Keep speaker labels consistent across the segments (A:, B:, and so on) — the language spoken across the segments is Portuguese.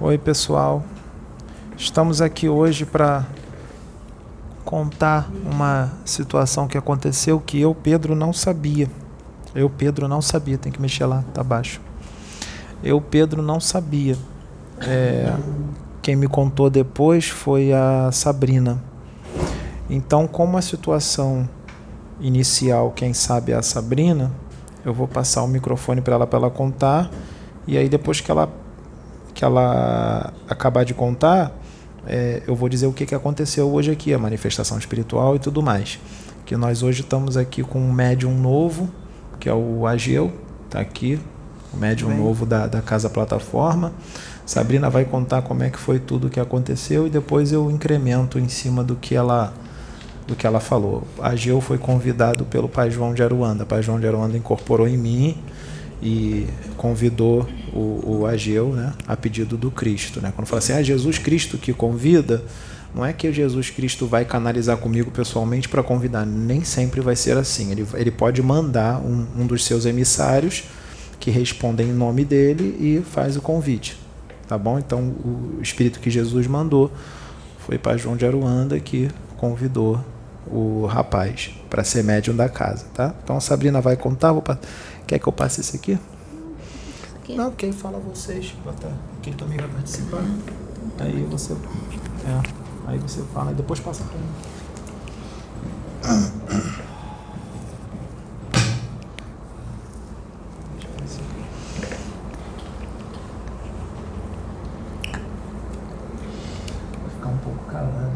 A: Oi, pessoal. Estamos aqui hoje para contar uma situação que aconteceu que eu, Pedro, não sabia. Eu, Pedro, não sabia. Tem que mexer lá, tá baixo. Eu, Pedro, não sabia. É, quem me contou depois foi a Sabrina. Então, como a situação inicial, quem sabe é a Sabrina, eu vou passar o microfone para ela para ela contar e aí depois que ela que ela acabar de contar, é, eu vou dizer o que, que aconteceu hoje aqui, a manifestação espiritual e tudo mais. Que nós hoje estamos aqui com um médium novo, que é o Ageu, está aqui, o médium Bem. novo da, da Casa Plataforma. Sabrina vai contar como é que foi tudo o que aconteceu e depois eu incremento em cima do que ela do que ela falou. Ageu foi convidado pelo Pai João de Aruanda. O Pai João de Aruanda incorporou em mim e convidou o, o Ageu né, a pedido do Cristo. Né? Quando fala assim, ah, Jesus Cristo que convida, não é que Jesus Cristo vai canalizar comigo pessoalmente para convidar, nem sempre vai ser assim. Ele, ele pode mandar um, um dos seus emissários que respondem em nome dele e faz o convite. Tá bom? Então, o Espírito que Jesus mandou foi para João de Aruanda que convidou o rapaz para ser médium da casa, tá? Então a Sabrina vai contar, vou Quer que eu passe esse aqui? aqui? Não, quem fala vocês. Bota, quem também vai participar. Aí você. É, aí você fala e depois passa para mim. Vai ficar um pouco calado.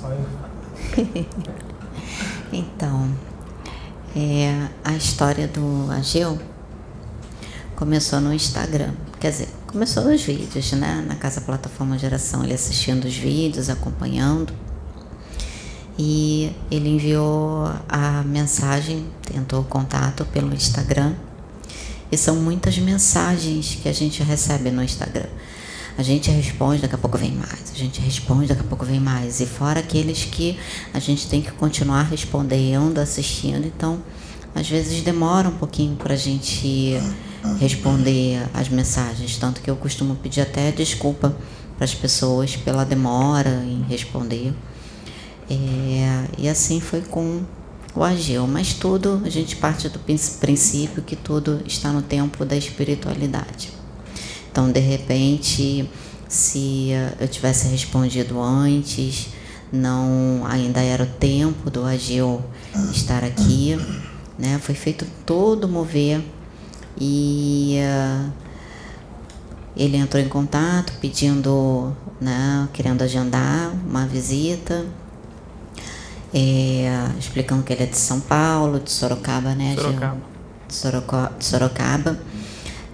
A: Só eu.
B: então. É, a história do Ageu começou no Instagram. Quer dizer, começou nos vídeos, né? Na Casa Plataforma Geração, ele assistindo os vídeos, acompanhando. E ele enviou a mensagem, tentou contato pelo Instagram. E são muitas mensagens que a gente recebe no Instagram. A gente responde, daqui a pouco vem mais. A gente responde, daqui a pouco vem mais. E fora aqueles que a gente tem que continuar respondendo, assistindo. Então, às vezes demora um pouquinho para a gente responder as mensagens. Tanto que eu costumo pedir até desculpa para as pessoas pela demora em responder. É, e assim foi com o Ageu. Mas tudo, a gente parte do princípio que tudo está no tempo da espiritualidade. Então, de repente, se eu tivesse respondido antes, não ainda era o tempo do Agil estar aqui, né? Foi feito todo o mover e uh, ele entrou em contato pedindo, né, querendo agendar uma visita, é, explicando que ele é de São Paulo, de Sorocaba, né?
A: Sorocaba.
B: De Sorocaba. De Sorocaba.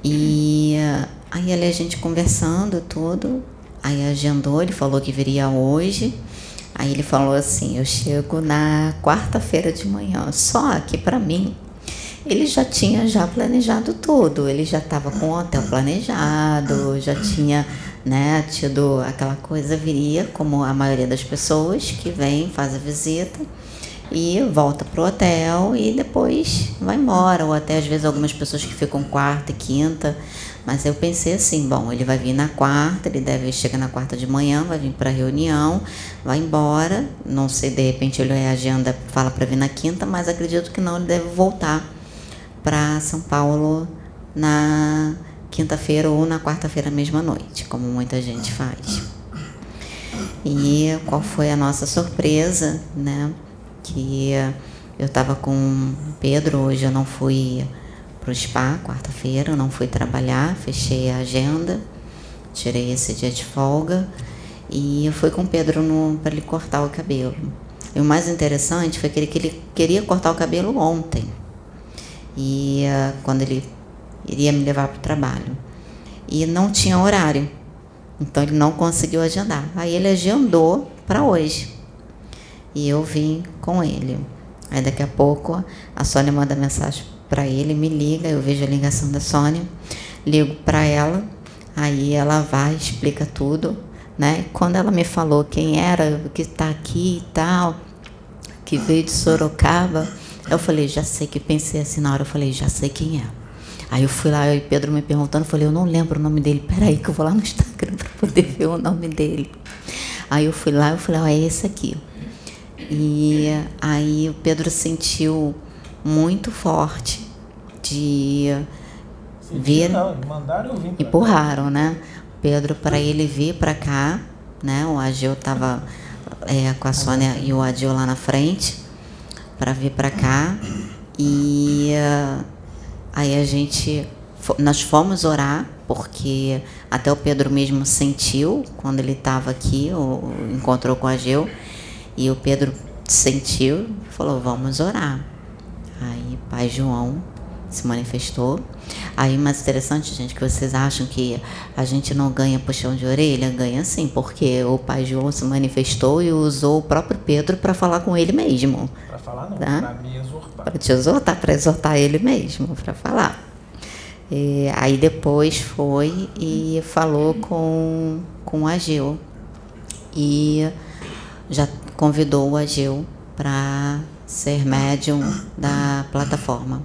B: E uh, Aí ali a gente conversando tudo, aí agendou, ele falou que viria hoje. Aí ele falou assim: "Eu chego na quarta-feira de manhã". Só que para mim ele já tinha já planejado tudo, ele já estava com o hotel planejado, já tinha né, tido aquela coisa, viria como a maioria das pessoas que vem, faz a visita e volta pro hotel e depois vai embora, ou até às vezes algumas pessoas que ficam quarta e quinta mas eu pensei assim, bom, ele vai vir na quarta, ele deve chegar na quarta de manhã, vai vir para reunião, vai embora. Não sei, de repente ele agenda fala para vir na quinta, mas acredito que não, ele deve voltar para São Paulo na quinta-feira ou na quarta-feira mesma noite, como muita gente faz. E qual foi a nossa surpresa, né? Que eu estava com Pedro, hoje eu não fui para o spa quarta-feira, não fui trabalhar, fechei a agenda, tirei esse dia de folga e eu fui com o Pedro para ele cortar o cabelo. E o mais interessante foi que ele, que ele queria cortar o cabelo ontem, e uh, quando ele iria me levar para o trabalho. E não tinha horário, então ele não conseguiu agendar. Aí ele agendou para hoje. E eu vim com ele. Aí daqui a pouco a Sônia manda mensagem para ele, me liga, eu vejo a ligação da Sônia, ligo para ela, aí ela vai, explica tudo, né? Quando ela me falou quem era, que está aqui e tal, que veio de Sorocaba, eu falei, já sei que pensei assim na hora, eu falei, já sei quem é. Aí eu fui lá e Pedro me perguntando, eu falei, eu não lembro o nome dele. Peraí que eu vou lá no Instagram para poder ver o nome dele. Aí eu fui lá, eu falei, ó, é esse aqui. E aí o Pedro sentiu muito forte de vir. Não, mandaram eu vir empurraram, né? Pedro para ele vir para cá, né? O Agil estava é, com a Sônia e o Adil lá na frente para vir para cá e uh, aí a gente nós fomos orar porque até o Pedro mesmo sentiu quando ele estava aqui ou encontrou com a Geu e o Pedro sentiu falou vamos orar aí pai João se manifestou. Aí, mais interessante, gente, que vocês acham que a gente não ganha puxão de orelha? Ganha sim, porque o pai João se manifestou e usou o próprio Pedro para falar com ele mesmo.
A: Para falar não, tá? para me exortar.
B: Para te exortar, para exortar ele mesmo, para falar. E, aí depois foi e falou com, com o Ageu. E já convidou o Ageu para ser médium da plataforma.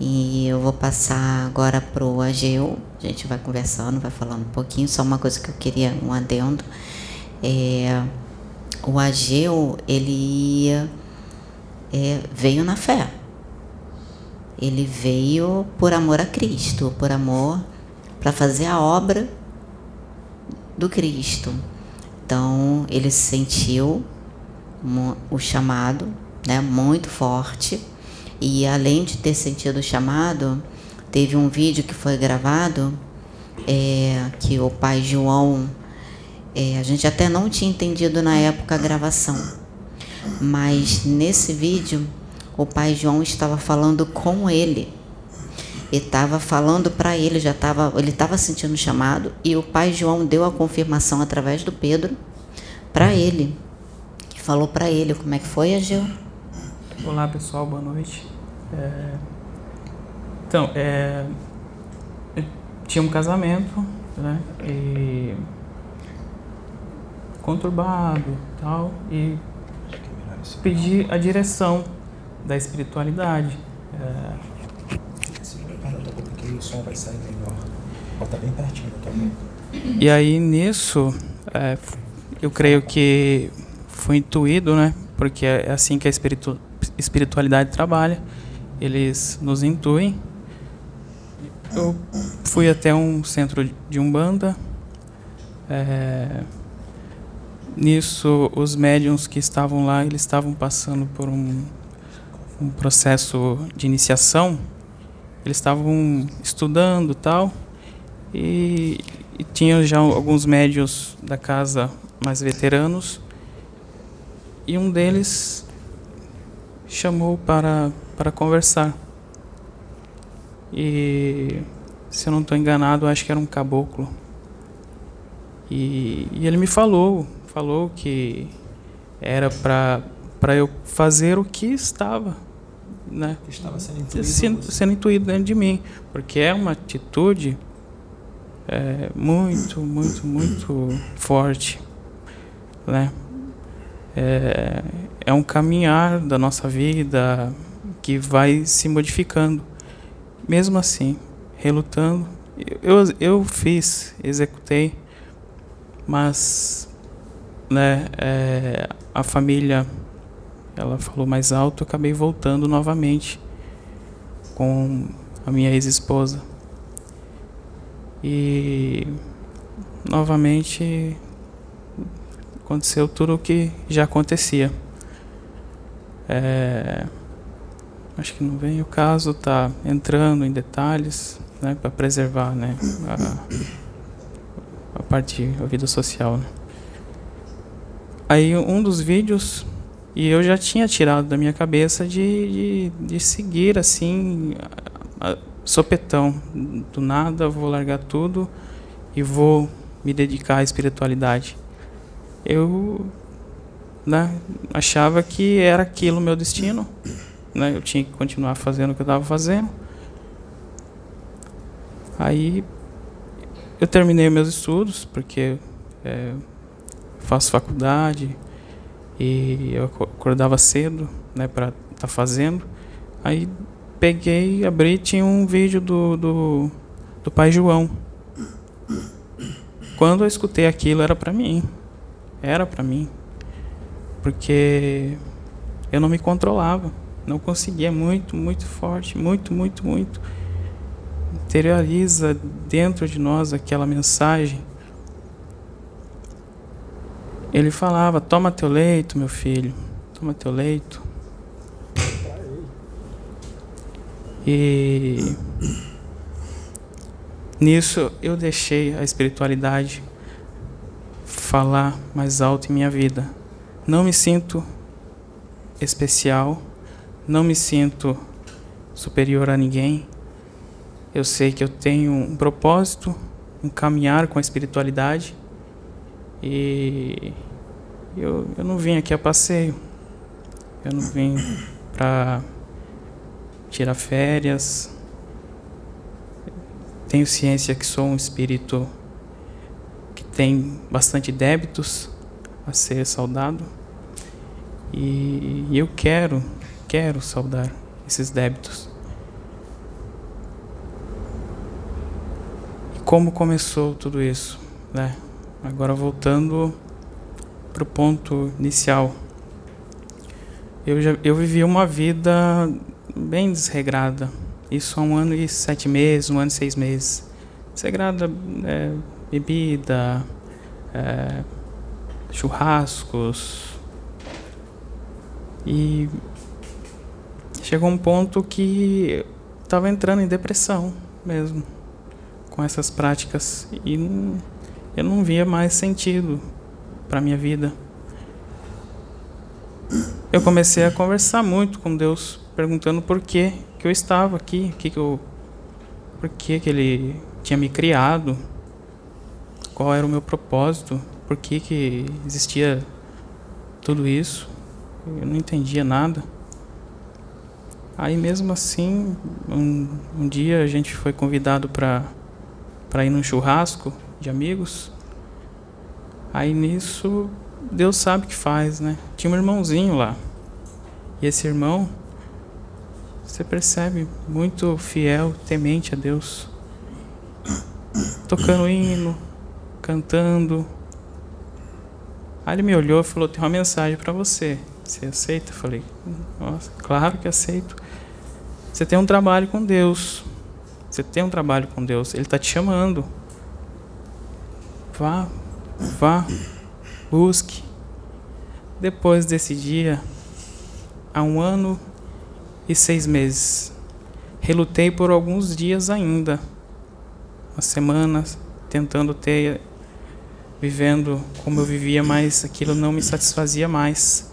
B: E eu vou passar agora para o Ageu. A gente vai conversando, vai falando um pouquinho. Só uma coisa que eu queria, um adendo. É, o Ageu, ele é, veio na fé. Ele veio por amor a Cristo, por amor para fazer a obra do Cristo. Então, ele sentiu o chamado né, muito forte e além de ter sentido o chamado, teve um vídeo que foi gravado é, que o pai João, é, a gente até não tinha entendido na época a gravação, mas nesse vídeo o pai João estava falando com ele. E estava falando para ele, já estava, ele estava sentindo o chamado e o pai João deu a confirmação através do Pedro para ele, falou para ele como é que foi, Ageu.
C: Olá pessoal, boa noite. É, então, é, tinha um casamento, né? E conturbado tal, e pedi a direção da espiritualidade. É, o som vai sair melhor. Bem pertinho também. E aí nisso, é, eu creio que foi intuído, né? Porque é assim que a espiritu espiritualidade trabalha eles nos intuem. Eu fui até um centro de umbanda. É, nisso, os médiums que estavam lá, eles estavam passando por um, um processo de iniciação. Eles estavam estudando tal e, e tinham já alguns médios da casa mais veteranos e um deles chamou para para conversar. E se eu não estou enganado, acho que era um caboclo. E, e ele me falou, falou que era para eu fazer o que estava, né?
A: Que estava sendo intuído,
C: sendo, sendo intuído dentro de mim, porque é uma atitude é, muito, muito, muito forte, né? É, é um caminhar da nossa vida, que vai se modificando. Mesmo assim, relutando, eu, eu fiz, executei, mas né, é, a família ela falou mais alto, eu acabei voltando novamente com a minha ex-esposa. E novamente aconteceu tudo o que já acontecia. É, acho que não vem o caso tá entrando em detalhes né, para preservar né, a, a parte da vida social. Né. Aí um dos vídeos e eu já tinha tirado da minha cabeça de, de, de seguir assim a, a, sopetão do nada vou largar tudo e vou me dedicar à espiritualidade eu né, achava que era aquilo o meu destino né? Eu tinha que continuar fazendo o que eu estava fazendo. Aí eu terminei meus estudos, porque é, faço faculdade e eu acordava cedo né, para estar tá fazendo. Aí peguei, abri, tinha um vídeo do, do, do pai João. Quando eu escutei aquilo, era para mim. Era para mim. Porque eu não me controlava. Não conseguia. Muito, muito forte. Muito, muito, muito. Interioriza dentro de nós aquela mensagem. Ele falava: Toma teu leito, meu filho. Toma teu leito. E nisso eu deixei a espiritualidade falar mais alto em minha vida. Não me sinto especial, não me sinto superior a ninguém. Eu sei que eu tenho um propósito, um caminhar com a espiritualidade. E eu, eu não vim aqui a passeio. Eu não vim para tirar férias. Tenho ciência que sou um espírito que tem bastante débitos a ser saudado. E eu quero, quero saudar esses débitos. E como começou tudo isso, né? Agora voltando para o ponto inicial. Eu, já, eu vivi uma vida bem desregrada. Isso há um ano e sete meses, um ano e seis meses. Desregrada, é, bebida, é, churrascos. E chegou um ponto que estava entrando em depressão mesmo com essas práticas e eu não via mais sentido para minha vida. Eu comecei a conversar muito com Deus perguntando por que que eu estava aqui, que que eu, por que que ele tinha me criado, qual era o meu propósito, por que que existia tudo isso. Eu não entendia nada. Aí mesmo assim, um, um dia a gente foi convidado para ir num churrasco de amigos. Aí nisso Deus sabe o que faz, né? Tinha um irmãozinho lá. E esse irmão você percebe muito fiel, temente a Deus. Tocando hino, cantando. Aí ele me olhou e falou: Tem uma mensagem para você. Você aceita? Eu falei: Nossa, claro que aceito. Você tem um trabalho com Deus. Você tem um trabalho com Deus. Ele está te chamando. Vá, vá, busque. Depois desse dia, há um ano e seis meses. Relutei por alguns dias ainda, umas semanas, tentando ter, vivendo como eu vivia, mas aquilo não me satisfazia mais.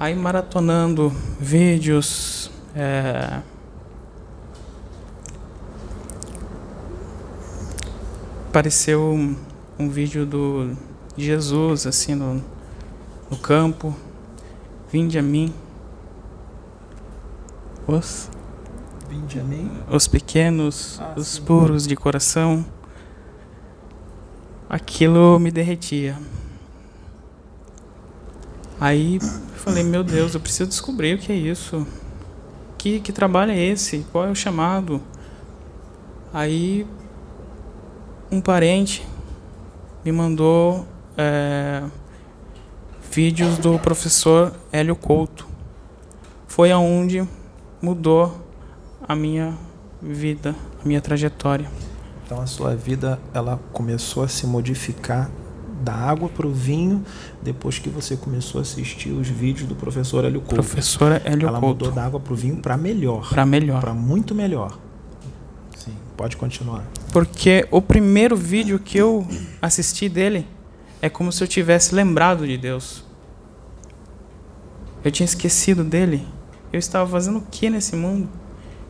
C: Aí maratonando vídeos, é, apareceu um, um, vídeo do Jesus assim no, no campo, vinde a mim os
A: Vinde a mim.
C: Os pequenos, ah, os sim. puros de coração. Aquilo me derretia. Aí falei, meu Deus, eu preciso descobrir o que é isso. Que, que trabalho é esse? Qual é o chamado? Aí um parente me mandou é, vídeos do professor Hélio Couto. Foi aonde mudou a minha vida, a minha trajetória.
A: Então a sua vida ela começou a se modificar da água para o vinho depois que você começou a assistir os vídeos do professor Hélio Couto.
C: Professor Hélio
A: ela
C: Couto.
A: mudou da água para o vinho para melhor.
C: Para melhor.
A: Para muito melhor. Sim, pode continuar.
C: Porque o primeiro vídeo que eu assisti dele é como se eu tivesse lembrado de Deus. Eu tinha esquecido dele eu estava fazendo o que nesse mundo?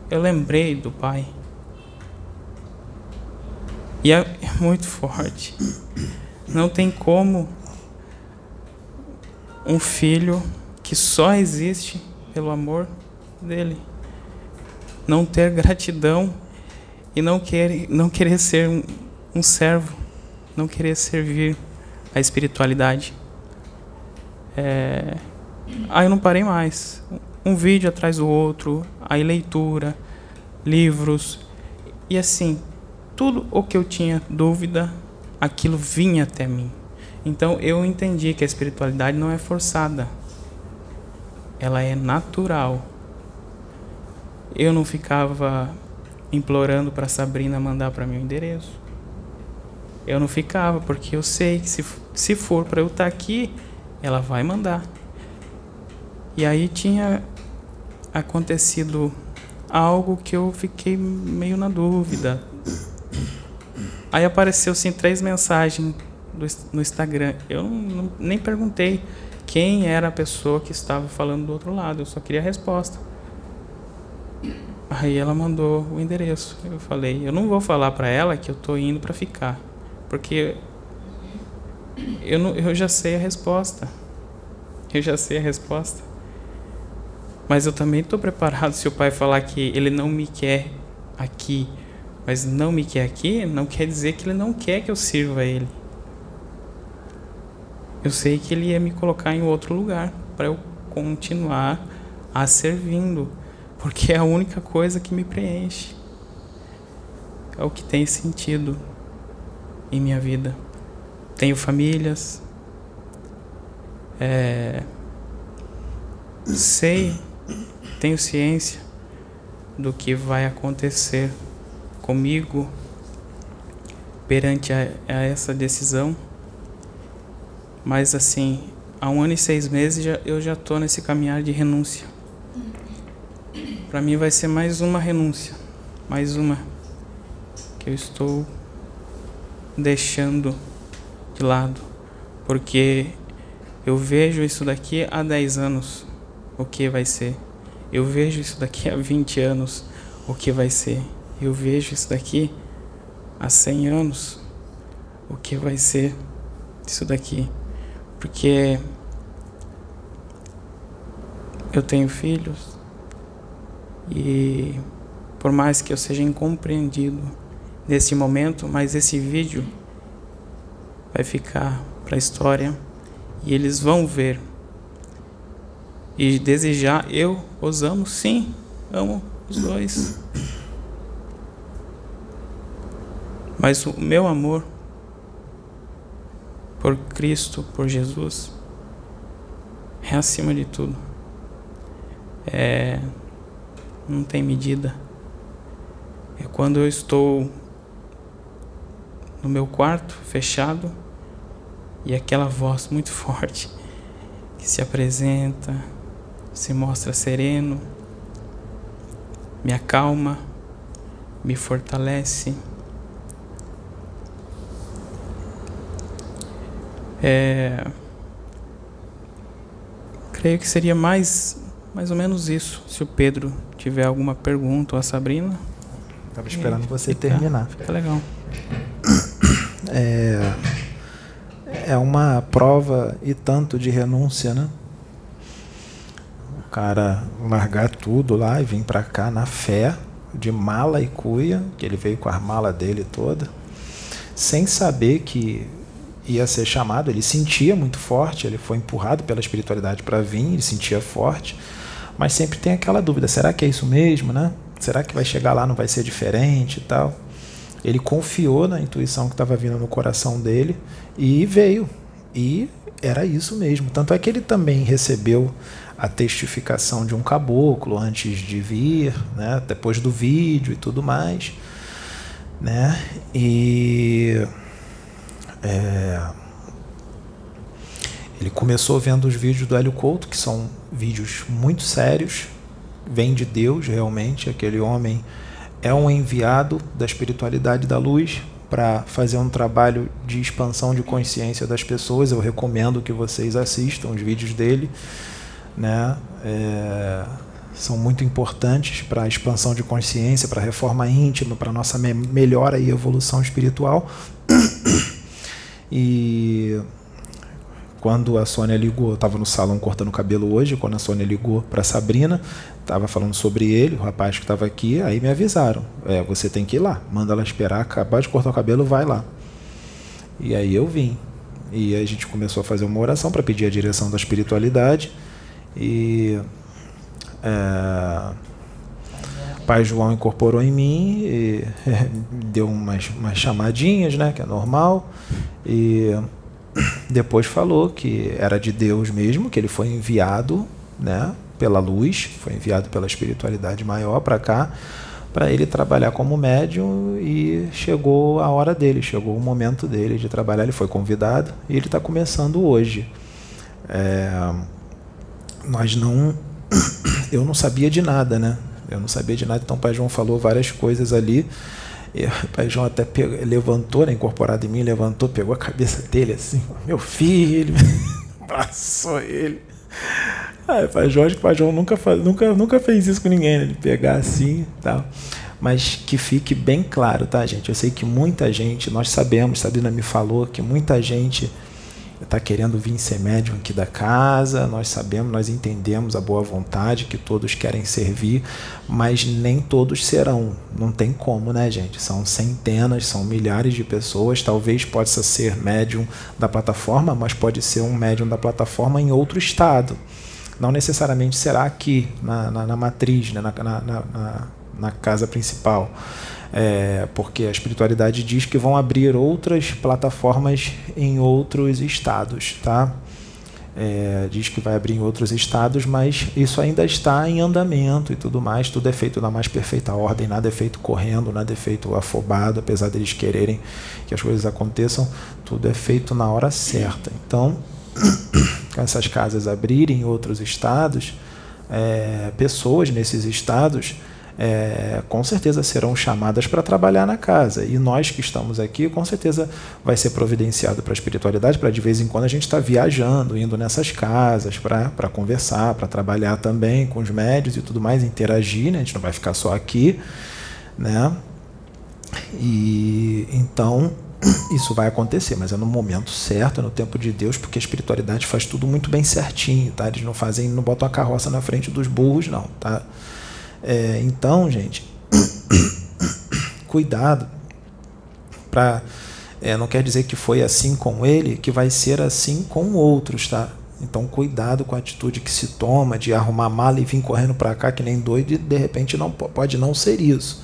C: Eu lembrei do Pai. E é muito forte. Não tem como um filho que só existe pelo amor dele não ter gratidão e não querer, não querer ser um, um servo, não querer servir a espiritualidade. É... Aí eu não parei mais um vídeo atrás do outro. Aí leitura, livros e assim, tudo o que eu tinha dúvida, aquilo vinha até mim. Então eu entendi que a espiritualidade não é forçada. Ela é natural. Eu não ficava implorando para Sabrina mandar para o endereço. Eu não ficava, porque eu sei que se, se for para eu estar tá aqui, ela vai mandar. E aí tinha acontecido algo que eu fiquei meio na dúvida. Aí apareceu assim três mensagens no Instagram. Eu não, não, nem perguntei quem era a pessoa que estava falando do outro lado. Eu só queria a resposta. Aí ela mandou o endereço. Eu falei, eu não vou falar para ela que eu tô indo para ficar, porque eu, não, eu já sei a resposta. Eu já sei a resposta. Mas eu também estou preparado se o pai falar que ele não me quer aqui, mas não me quer aqui, não quer dizer que ele não quer que eu sirva a ele. Eu sei que ele ia me colocar em outro lugar para eu continuar a servindo porque é a única coisa que me preenche. É o que tem sentido em minha vida. Tenho famílias, é, sei, tenho ciência do que vai acontecer comigo perante a, a essa decisão. Mas assim, há um ano e seis meses já, eu já estou nesse caminhar de renúncia para mim vai ser mais uma renúncia, mais uma que eu estou deixando de lado, porque eu vejo isso daqui há 10 anos, o que vai ser. Eu vejo isso daqui há 20 anos, o que vai ser. Eu vejo isso daqui há 100 anos, o que vai ser isso daqui. Porque eu tenho filhos, e por mais que eu seja incompreendido nesse momento, mas esse vídeo vai ficar para a história e eles vão ver e desejar. Eu os amo, sim, amo os dois. Mas o meu amor por Cristo, por Jesus, é acima de tudo. É não tem medida. É quando eu estou no meu quarto, fechado, e aquela voz muito forte que se apresenta, se mostra sereno, me acalma, me fortalece. É, creio que seria mais mais ou menos isso. Se o Pedro tiver alguma pergunta ou a Sabrina.
A: Estava esperando e, você fica, terminar.
C: Fica legal.
A: É, é uma prova e tanto de renúncia, né? O cara largar tudo lá e vir para cá na fé, de mala e cuia, que ele veio com a mala dele toda, sem saber que ia ser chamado, ele sentia muito forte, ele foi empurrado pela espiritualidade para vir, ele sentia forte, mas sempre tem aquela dúvida: será que é isso mesmo, né? Será que vai chegar lá não vai ser diferente e tal? Ele confiou na intuição que estava vindo no coração dele e veio. E era isso mesmo. Tanto é que ele também recebeu a testificação de um caboclo antes de vir, né? depois do vídeo e tudo mais. Né? E. É, ele começou vendo os vídeos do Hélio Couto, que são vídeos muito sérios, vem de Deus realmente. Aquele homem é um enviado da espiritualidade da luz para fazer um trabalho de expansão de consciência das pessoas. Eu recomendo que vocês assistam os vídeos dele, né? É, são muito importantes para a expansão de consciência, para a reforma íntima, para a nossa me melhora e evolução espiritual. E quando a Sônia ligou, eu estava no salão cortando o cabelo hoje, quando a Sônia ligou para Sabrina, estava falando sobre ele, o rapaz que estava aqui, aí me avisaram, é, você tem que ir lá, manda ela esperar, acabar de cortar o cabelo, vai lá. E aí eu vim. E a gente começou a fazer uma oração para pedir a direção da espiritualidade. E é, Pai João incorporou em mim e deu umas, umas chamadinhas, né, que é normal, e depois falou que era de Deus mesmo, que ele foi enviado, né, pela luz, foi enviado pela espiritualidade maior para cá, para ele trabalhar como médium e chegou a hora dele, chegou o momento dele de trabalhar, ele foi convidado e ele está começando hoje. É, nós não, eu não sabia de nada, né? Eu não sabia de nada, então o Pai João falou várias coisas ali. E o Pai João até pegou, levantou, né, incorporado em mim, levantou, pegou a cabeça dele assim, meu filho, abraçou ele. Ah, Pai João, acho que o Pai João nunca, nunca, nunca fez isso com ninguém, né, de pegar assim e tal. Mas que fique bem claro, tá, gente? Eu sei que muita gente, nós sabemos, Sabrina me falou que muita gente está querendo vir ser médium aqui da casa, nós sabemos, nós entendemos a boa vontade que todos querem servir, mas nem todos serão. Não tem como, né, gente? São centenas, são milhares de pessoas. Talvez possa ser médium da plataforma, mas pode ser um médium da plataforma em outro estado. Não necessariamente será aqui, na, na, na matriz, né, na, na, na casa principal é, porque a espiritualidade diz que vão abrir outras plataformas em outros estados, tá? É, diz que vai abrir em outros estados, mas isso ainda está em andamento e tudo mais. Tudo é feito na mais perfeita ordem, nada é feito correndo, nada é feito afobado, apesar deles quererem que as coisas aconteçam, tudo é feito na hora certa. Então, com essas casas abrirem em outros estados, é, pessoas nesses estados é, com certeza serão chamadas para trabalhar na casa. E nós que estamos aqui, com certeza vai ser providenciado para a espiritualidade, para de vez em quando a gente estar tá viajando, indo nessas casas para conversar, para trabalhar também com os médios e tudo mais, interagir, né? a gente não vai ficar só aqui. Né? E então isso vai acontecer, mas é no momento certo, é no tempo de Deus, porque a espiritualidade faz tudo muito bem certinho, tá? Eles não fazem, não botam a carroça na frente dos burros, não, tá? É, então, gente, cuidado para é, não quer dizer que foi assim com ele que vai ser assim com outros, tá? Então, cuidado com a atitude que se toma de arrumar mala e vir correndo para cá que nem doido e de repente não pode não ser isso.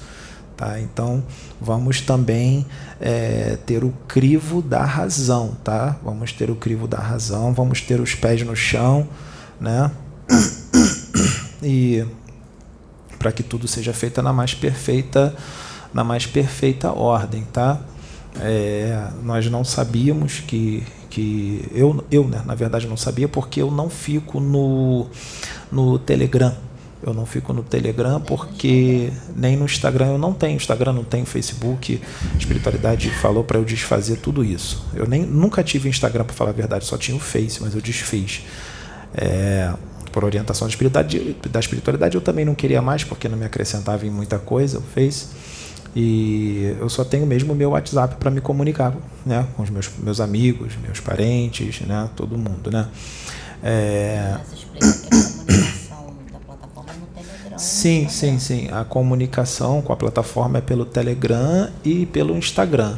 A: Tá? Então, vamos também é, ter o crivo da razão, tá? Vamos ter o crivo da razão, vamos ter os pés no chão, né? E para que tudo seja feito na mais perfeita na mais perfeita ordem, tá? É, nós não sabíamos que que eu eu né, na verdade não sabia porque eu não fico no no Telegram eu não fico no Telegram porque nem no Instagram eu não tenho Instagram, não tenho Facebook. A espiritualidade falou para eu desfazer tudo isso. Eu nem nunca tive Instagram para falar a verdade, só tinha o Face, mas eu desfiz. É, por orientação da espiritualidade, da espiritualidade, eu também não queria mais, porque não me acrescentava em muita coisa, o Face. E eu só tenho mesmo o meu WhatsApp para me comunicar né, com os meus, meus amigos, meus parentes, né, todo mundo. Né? É... Sim, sim, sim. A comunicação com a plataforma é pelo Telegram e pelo Instagram.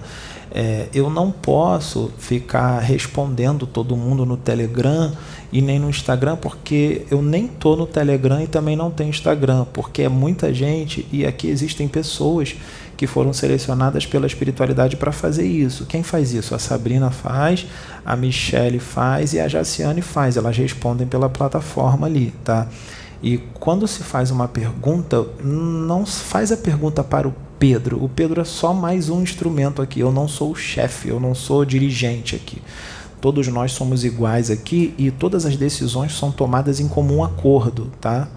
A: É, eu não posso ficar respondendo todo mundo no Telegram e nem no Instagram, porque eu nem tô no Telegram e também não tenho Instagram, porque é muita gente e aqui existem pessoas que foram selecionadas pela espiritualidade para fazer isso. Quem faz isso? A Sabrina faz, a Michelle faz e a Jaciane faz. Elas respondem pela plataforma ali, tá? E quando se faz uma pergunta, não faz a pergunta para o Pedro. O Pedro é só mais um instrumento aqui. Eu não sou o chefe, eu não sou o dirigente aqui. Todos nós somos iguais aqui e todas as decisões são tomadas em comum acordo, tá?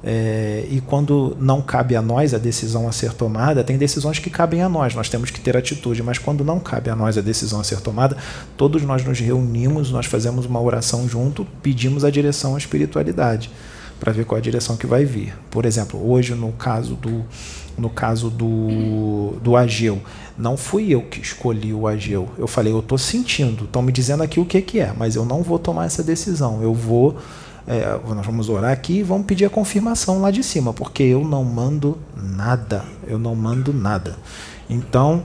A: É, e quando não cabe a nós a decisão a ser tomada, tem decisões que cabem a nós, nós temos que ter atitude, mas quando não cabe a nós a decisão a ser tomada, todos nós nos reunimos, nós fazemos uma oração junto, pedimos a direção à espiritualidade para ver qual a direção que vai vir. Por exemplo, hoje no caso do no caso do, do Ageu, não fui eu que escolhi o Ageu. Eu falei, eu estou sentindo, estão me dizendo aqui o que, que é, mas eu não vou tomar essa decisão. Eu vou. É, nós vamos orar aqui e vamos pedir a confirmação lá de cima, porque eu não mando nada. Eu não mando nada. Então,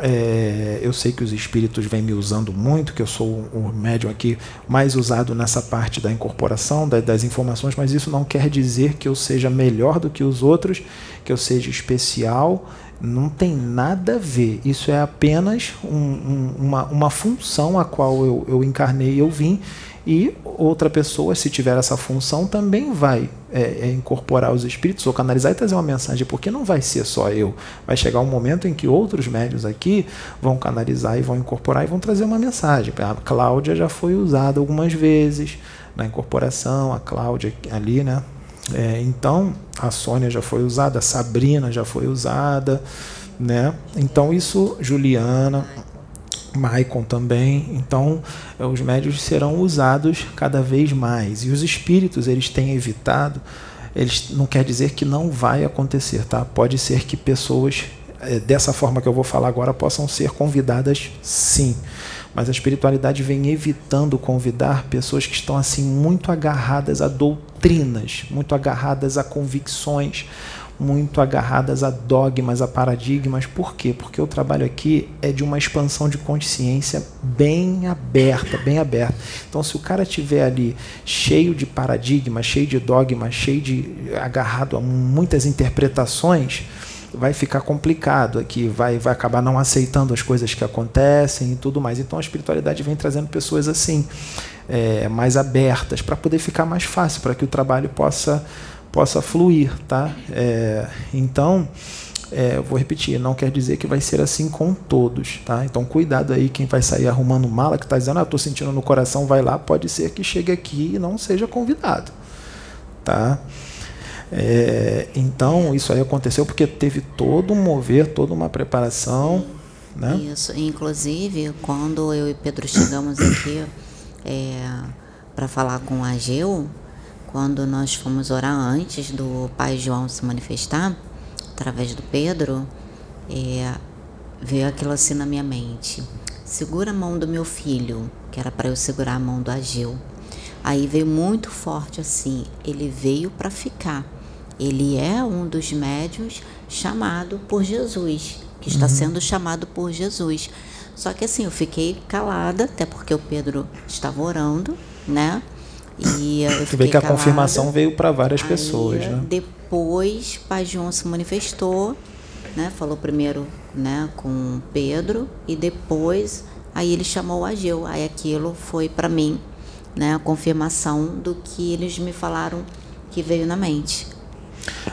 A: É, eu sei que os espíritos vêm me usando muito, que eu sou o médium aqui mais usado nessa parte da incorporação, da, das informações, mas isso não quer dizer que eu seja melhor do que os outros, que eu seja especial. Não tem nada a ver. Isso é apenas um, um, uma, uma função a qual eu, eu encarnei e eu vim e outra pessoa, se tiver essa função, também vai é, é, incorporar os espíritos ou canalizar e trazer uma mensagem, porque não vai ser só eu. Vai chegar um momento em que outros médios aqui vão canalizar e vão incorporar e vão trazer uma mensagem. A Cláudia já foi usada algumas vezes na incorporação, a Cláudia ali, né? É, então, a Sônia já foi usada, a Sabrina já foi usada, né? Então, isso, Juliana. Maicon também. Então, eh, os médios serão usados cada vez mais. E os espíritos, eles têm evitado, eles não quer dizer que não vai acontecer, tá? Pode ser que pessoas eh, dessa forma que eu vou falar agora possam ser convidadas sim. Mas a espiritualidade vem evitando convidar pessoas que estão assim muito agarradas a doutrinas, muito agarradas a convicções, muito agarradas a dogmas, a paradigmas. Por quê? Porque o trabalho aqui é de uma expansão de consciência bem aberta, bem aberta. Então, se o cara tiver ali cheio de paradigmas, cheio de dogmas, cheio de agarrado a muitas interpretações, vai ficar complicado aqui, vai, vai acabar não aceitando as coisas que acontecem e tudo mais. Então a espiritualidade vem trazendo pessoas assim, é, mais abertas, para poder ficar mais fácil, para que o trabalho possa possa fluir, tá? É, então, é, vou repetir, não quer dizer que vai ser assim com todos, tá? Então, cuidado aí, quem vai sair arrumando mala, que está dizendo, ah, estou sentindo no coração, vai lá, pode ser que chegue aqui e não seja convidado, tá? É, então, isso aí aconteceu porque teve todo um mover, toda uma preparação, né?
B: Isso, inclusive, quando eu e Pedro chegamos aqui é, para falar com a Ageu, quando nós fomos orar antes do Pai João se manifestar, através do Pedro, é, veio aquilo assim na minha mente. Segura a mão do meu filho, que era para eu segurar a mão do Ageu. Aí veio muito forte assim, ele veio para ficar. Ele é um dos médios chamado por Jesus, que está uhum. sendo chamado por Jesus. Só que assim, eu fiquei calada, até porque o Pedro estava orando, né? E
A: Você vê que a calada. confirmação veio para várias Aí, pessoas, né?
B: Depois, Pai João se manifestou, né? Falou primeiro, né, com Pedro e depois aí ele chamou o Ageu. Aí aquilo foi para mim, né, a confirmação do que eles me falaram que veio na mente.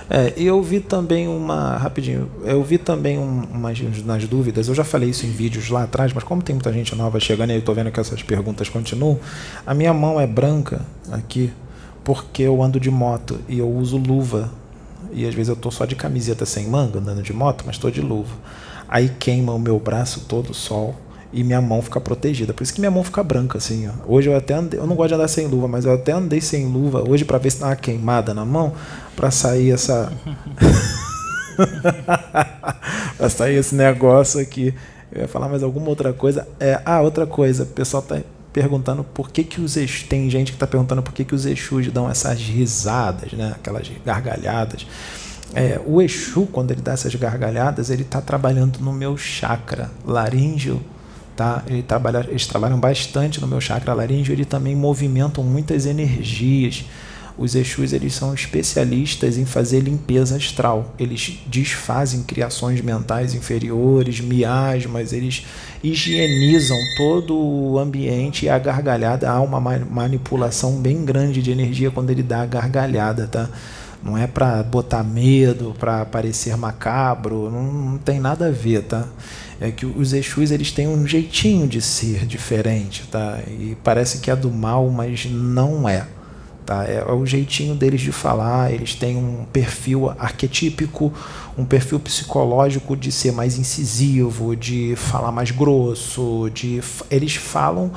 A: É, eu vi também uma. Rapidinho, eu vi também um, umas dúvidas, eu já falei isso em vídeos lá atrás, mas como tem muita gente nova chegando e eu estou vendo que essas perguntas continuam, a minha mão é branca aqui porque eu ando de moto e eu uso luva. E às vezes eu estou só de camiseta sem manga andando de moto, mas estou de luva. Aí queima o meu braço todo o sol e minha mão fica protegida. Por isso que minha mão fica branca assim, ó. Hoje eu até andei, eu não gosto de andar sem luva, mas eu até andei sem luva hoje para ver se dá uma queimada na mão, para sair essa para sair esse negócio aqui. Eu ia falar mais alguma outra coisa. É, ah, outra coisa, o pessoal tá perguntando por que que os Exus, tem gente que está perguntando por que que os Exus dão essas risadas, né? Aquelas gargalhadas. É, o Exu, quando ele dá essas gargalhadas, ele está trabalhando no meu chakra laríngeo tá? Ele trabalha, eles trabalham bastante no meu chakra laríngeo, eles também movimentam muitas energias. Os Exus eles são especialistas em fazer limpeza astral. Eles desfazem criações mentais inferiores, miasmas, eles higienizam todo o ambiente e a gargalhada há uma manipulação bem grande de energia quando ele dá a gargalhada, tá? Não é para botar medo, para parecer macabro, não, não tem nada a ver, tá? É que os Exus eles têm um jeitinho de ser diferente, tá? E parece que é do mal, mas não é. Tá? É, é o jeitinho deles de falar, eles têm um perfil arquetípico, um perfil psicológico de ser mais incisivo, de falar mais grosso, de eles falam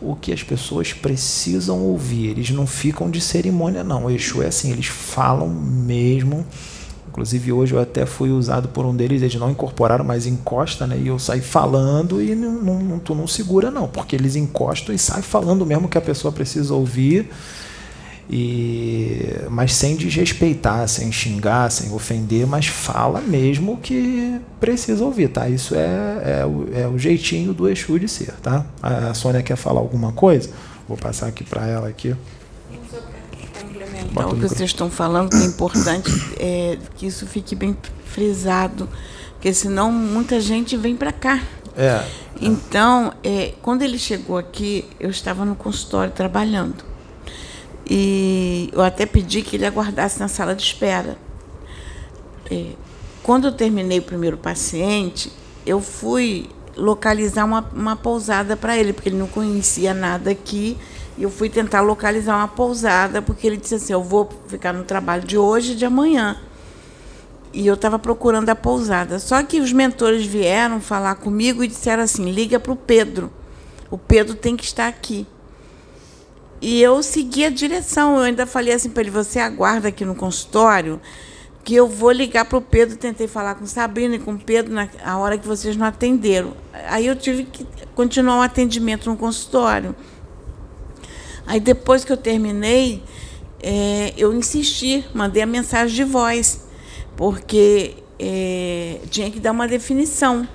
A: o que as pessoas precisam ouvir, eles não ficam de cerimônia não. O Exu é assim, eles falam mesmo Inclusive hoje eu até fui usado por um deles, eles não incorporaram, mas encosta, né? E eu saí falando e não, não, tu não segura não, porque eles encostam e saem falando mesmo que a pessoa precisa ouvir. E, mas sem desrespeitar, sem xingar, sem ofender, mas fala mesmo que precisa ouvir, tá? Isso é, é, o, é o jeitinho do Exu de ser, tá? A Sônia quer falar alguma coisa? Vou passar aqui para ela aqui.
D: Complementar o que vocês estão falando, é importante é, que isso fique bem frisado, porque senão muita gente vem para cá.
A: É.
D: Então, é, quando ele chegou aqui, eu estava no consultório trabalhando. E eu até pedi que ele aguardasse na sala de espera. É, quando eu terminei o primeiro paciente, eu fui localizar uma, uma pousada para ele, porque ele não conhecia nada aqui. E eu fui tentar localizar uma pousada, porque ele disse assim: eu vou ficar no trabalho de hoje e de amanhã. E eu estava procurando a pousada. Só que os mentores vieram falar comigo e disseram assim: liga para o Pedro. O Pedro tem que estar aqui. E eu segui a direção. Eu ainda falei assim para ele: você aguarda aqui no consultório, que eu vou ligar para o Pedro. Tentei falar com Sabrina e com o Pedro na a hora que vocês não atenderam. Aí eu tive que continuar o atendimento no consultório. Aí depois que eu terminei, é, eu insisti, mandei a mensagem de voz, porque é, tinha que dar uma definição.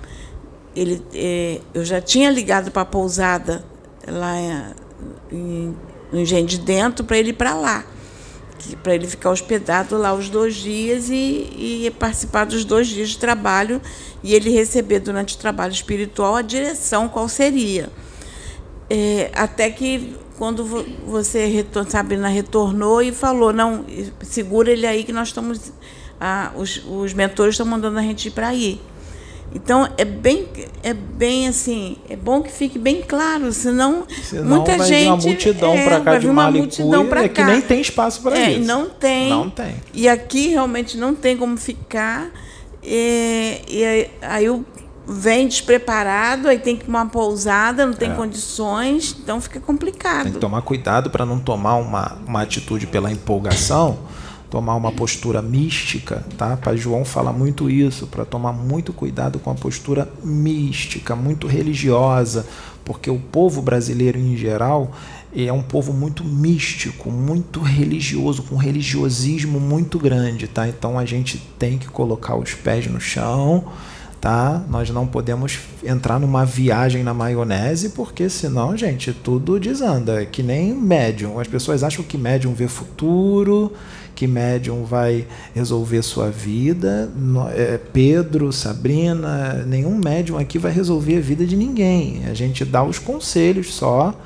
D: Ele, é, eu já tinha ligado para a pousada lá em, no Engenho de Dentro para ele ir para lá, para ele ficar hospedado lá os dois dias e, e participar dos dois dias de trabalho e ele receber durante o trabalho espiritual a direção qual seria. É, até que quando você, Sabrina, retornou e falou, não, segura ele aí que nós estamos, ah, os, os mentores estão mandando a gente ir para aí. Então é bem, é bem assim, é bom que fique bem claro, senão, senão muita
A: vai
D: gente
A: vir uma multidão
D: é,
A: para cá de
D: uma multidão para
A: é
D: cá.
A: que nem tem espaço para
D: é,
A: isso.
D: Não tem.
A: Não tem.
D: E aqui realmente não tem como ficar. E, e aí, aí o vem despreparado, aí tem que ir uma pousada, não tem
A: É.
D: condições, então fica complicado.
A: Tem que tomar cuidado para não tomar uma, uma atitude pela empolgação, tomar uma postura mística, tá? Pai João fala muito isso, para tomar muito cuidado com a postura mística, muito religiosa, porque o povo brasileiro em geral é um povo muito místico, muito religioso, com um religiosismo muito grande, tá? Então a gente tem que colocar os pés no chão, tá? Nós não podemos entrar numa viagem na maionese, porque senão, gente, tudo desanda. É que nem médium. As pessoas acham que médium vê futuro, que médium vai resolver sua vida. É, Pedro, Sabrina, nenhum médium aqui vai resolver a vida de ninguém. A gente dá os conselhos só,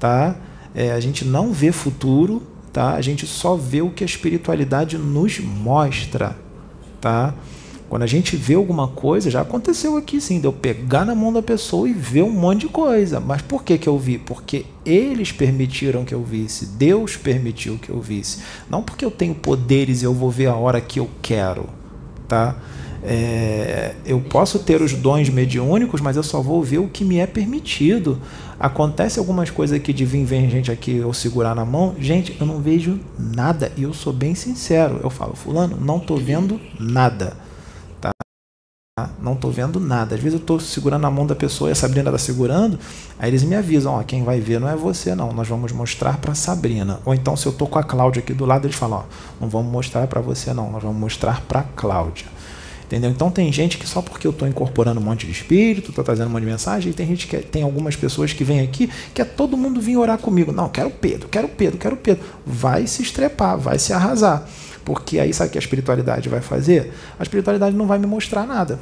A: tá? É, a gente não vê futuro, tá? A gente só vê o que a espiritualidade nos mostra, tá? Quando a gente vê alguma coisa, já aconteceu aqui sim, de eu pegar na mão da pessoa e ver um monte de coisa. Mas por que, que eu vi? Porque eles permitiram que eu visse, Deus permitiu que eu visse. Não porque eu tenho poderes e eu vou ver a hora que eu quero. Tá? É, eu posso ter os dons mediúnicos, mas eu só vou ver o que me é permitido. Acontece algumas coisas aqui de vir, vem gente aqui eu segurar na mão. Gente, eu não vejo nada. E eu sou bem sincero. Eu falo, fulano, não tô vendo nada. Não tô vendo nada. Às vezes eu tô segurando a mão da pessoa e a Sabrina tá segurando, aí eles me avisam, ó, quem vai ver não é você não, nós vamos mostrar para Sabrina. Ou então se eu tô com a Cláudia aqui do lado, eles falam, ó, não vamos mostrar para você não, nós vamos mostrar para Cláudia. Entendeu? Então tem gente que só porque eu estou incorporando um monte de espírito, estou trazendo um monte de mensagem, e tem gente que tem algumas pessoas que vêm aqui que é todo mundo vir orar comigo. Não, quero Pedro, quero Pedro, quero Pedro. Vai se estrepar, vai se arrasar. Porque aí sabe o que a espiritualidade vai fazer? A espiritualidade não vai me mostrar nada.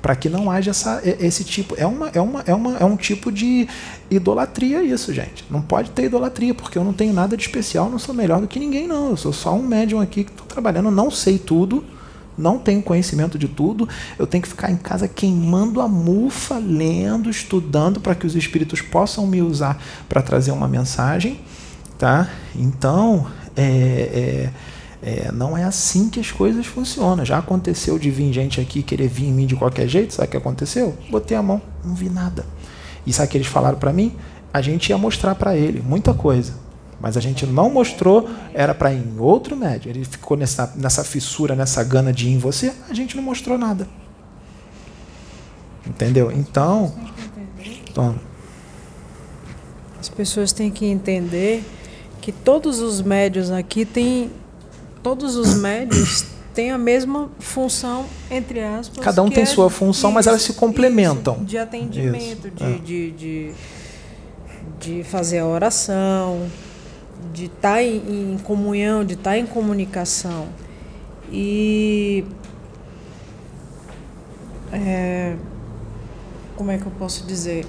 A: Para que não haja essa, esse tipo. É, uma, é, uma, é, uma, é um tipo de idolatria isso, gente. Não pode ter idolatria, porque eu não tenho nada de especial, não sou melhor do que ninguém, não. Eu sou só um médium aqui que estou trabalhando, não sei tudo, não tenho conhecimento de tudo. Eu tenho que ficar em casa queimando a mufa, lendo, estudando, para que os espíritos possam me usar para trazer uma mensagem. Tá? Então, é, é, é, não é assim que as coisas funcionam. Já aconteceu de vir gente aqui querer vir em mim de qualquer jeito. Sabe o que aconteceu? Botei a mão, não vi nada. E sabe o que eles falaram para mim? A gente ia mostrar para ele muita coisa. Mas a gente não mostrou, era para ir em outro médium. Ele ficou nessa, nessa fissura, nessa gana de ir em você, a gente não mostrou nada. Entendeu? Então, toma.
E: As pessoas têm que entender que todos os médios aqui têm. Todos os médios têm a mesma função, entre aspas.
A: Cada um tem
E: é
A: sua função, mas elas se complementam.
E: isso, de atendimento,
A: Isso,
E: de,
A: é.
E: de, de, de fazer a oração, de estar em, em comunhão, de estar em comunicação. E. é, como é que eu posso dizer?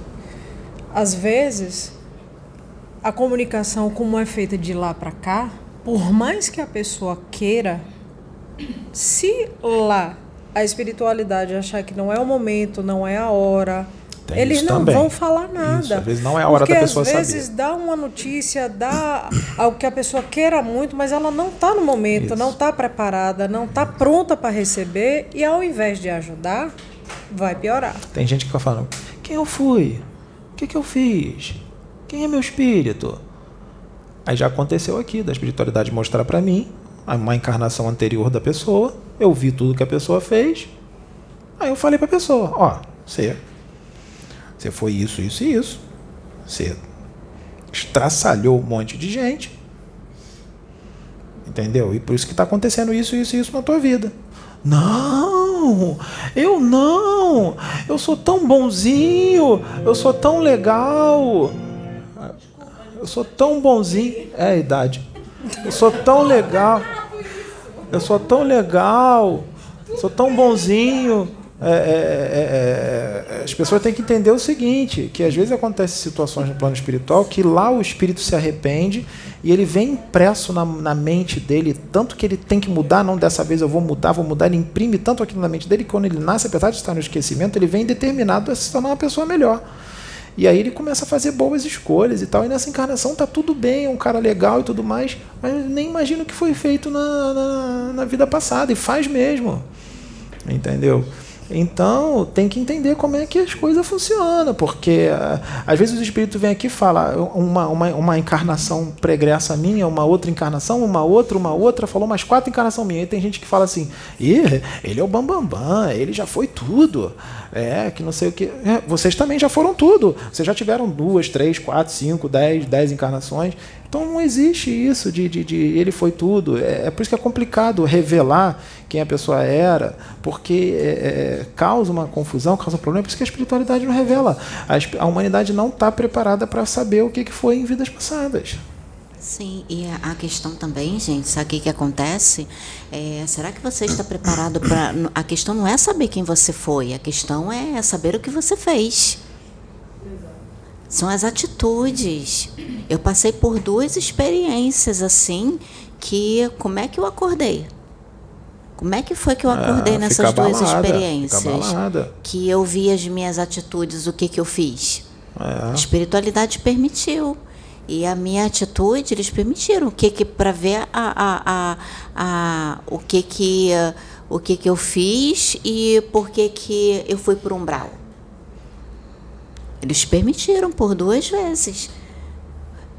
E: Às vezes, a comunicação, como é feita de lá para cá, por mais que a pessoa queira, se lá a espiritualidade achar que não é o momento, não é a hora,
A: Tem
E: eles não
A: também.
E: vão falar nada.
A: Isso, às vezes não é a hora
E: Porque
A: da pessoa
E: às vezes
A: saber.
E: dá uma notícia, dá algo que a pessoa queira muito, mas ela não está no momento,
A: Isso.
E: não está preparada, não está pronta para receber e ao invés de ajudar, vai piorar.
A: Tem gente que fica falando: quem eu fui? O que, que eu fiz? Quem é meu espírito? Aí já aconteceu aqui, da espiritualidade mostrar para mim uma encarnação anterior da pessoa. Eu vi tudo que a pessoa fez. Aí eu falei para a pessoa: ó, você, você foi isso, isso e isso. Você estraçalhou um monte de gente. Entendeu? E por isso que está acontecendo isso, isso e isso na tua vida. Não, eu não. Eu sou tão bonzinho. Eu sou tão legal. Eu sou tão bonzinho. É a idade. Eu sou tão legal. Eu sou tão legal. Sou tão bonzinho. É, é, é, é, as pessoas têm que entender o seguinte, que às vezes acontecem situações no plano espiritual que lá o espírito se arrepende e ele vem impresso na, na mente dele, tanto que ele tem que mudar, não dessa vez eu vou mudar, vou mudar, ele imprime tanto aquilo na mente dele que quando ele nasce, apesar de estar no esquecimento, ele vem determinado a se tornar uma pessoa melhor. E aí ele começa a fazer boas escolhas e tal. E nessa encarnação tá tudo bem, é um cara legal e tudo mais, mas nem imagina o que foi feito na, na, na vida passada. E faz mesmo. Entendeu? Então, tem que entender como é que as coisas funcionam, porque ah, às vezes o espírito vem aqui e fala uma, uma, uma encarnação pregressa minha, uma outra encarnação, uma outra, uma outra, falou mais quatro encarnação minha. E tem gente que fala assim: Ih, ele é o Bambambam, bam, bam, ele já foi tudo. É, que não sei o que. É, vocês também já foram tudo. Vocês já tiveram duas, três, quatro, cinco, dez, dez encarnações. Então não existe isso de, de, de ele foi tudo. É, é por isso que é complicado revelar quem a pessoa era, porque é, é, causa uma confusão, causa um problema. É por isso que a espiritualidade não revela. A, a humanidade não está preparada para saber o que, que foi em vidas passadas.
B: Sim, e a- questão também, gente, sabe o que, que acontece? É, será que você está preparado para. A questão não é saber quem você foi, a questão é saber o que você fez. São as atitudes. Eu passei por duas experiências assim, que como é que eu acordei? Como é que foi que eu acordei
A: Ah,
B: nessas duas
A: abalada,
B: experiências? Que eu vi as minhas atitudes, o que, que eu fiz? A
A: É.
B: espiritualidade permitiu. E a minha atitude, eles permitiram. O que que para ver a, a, a, a, o que que o que que eu fiz e por que que eu fui por umbral. Eles permitiram por duas vezes.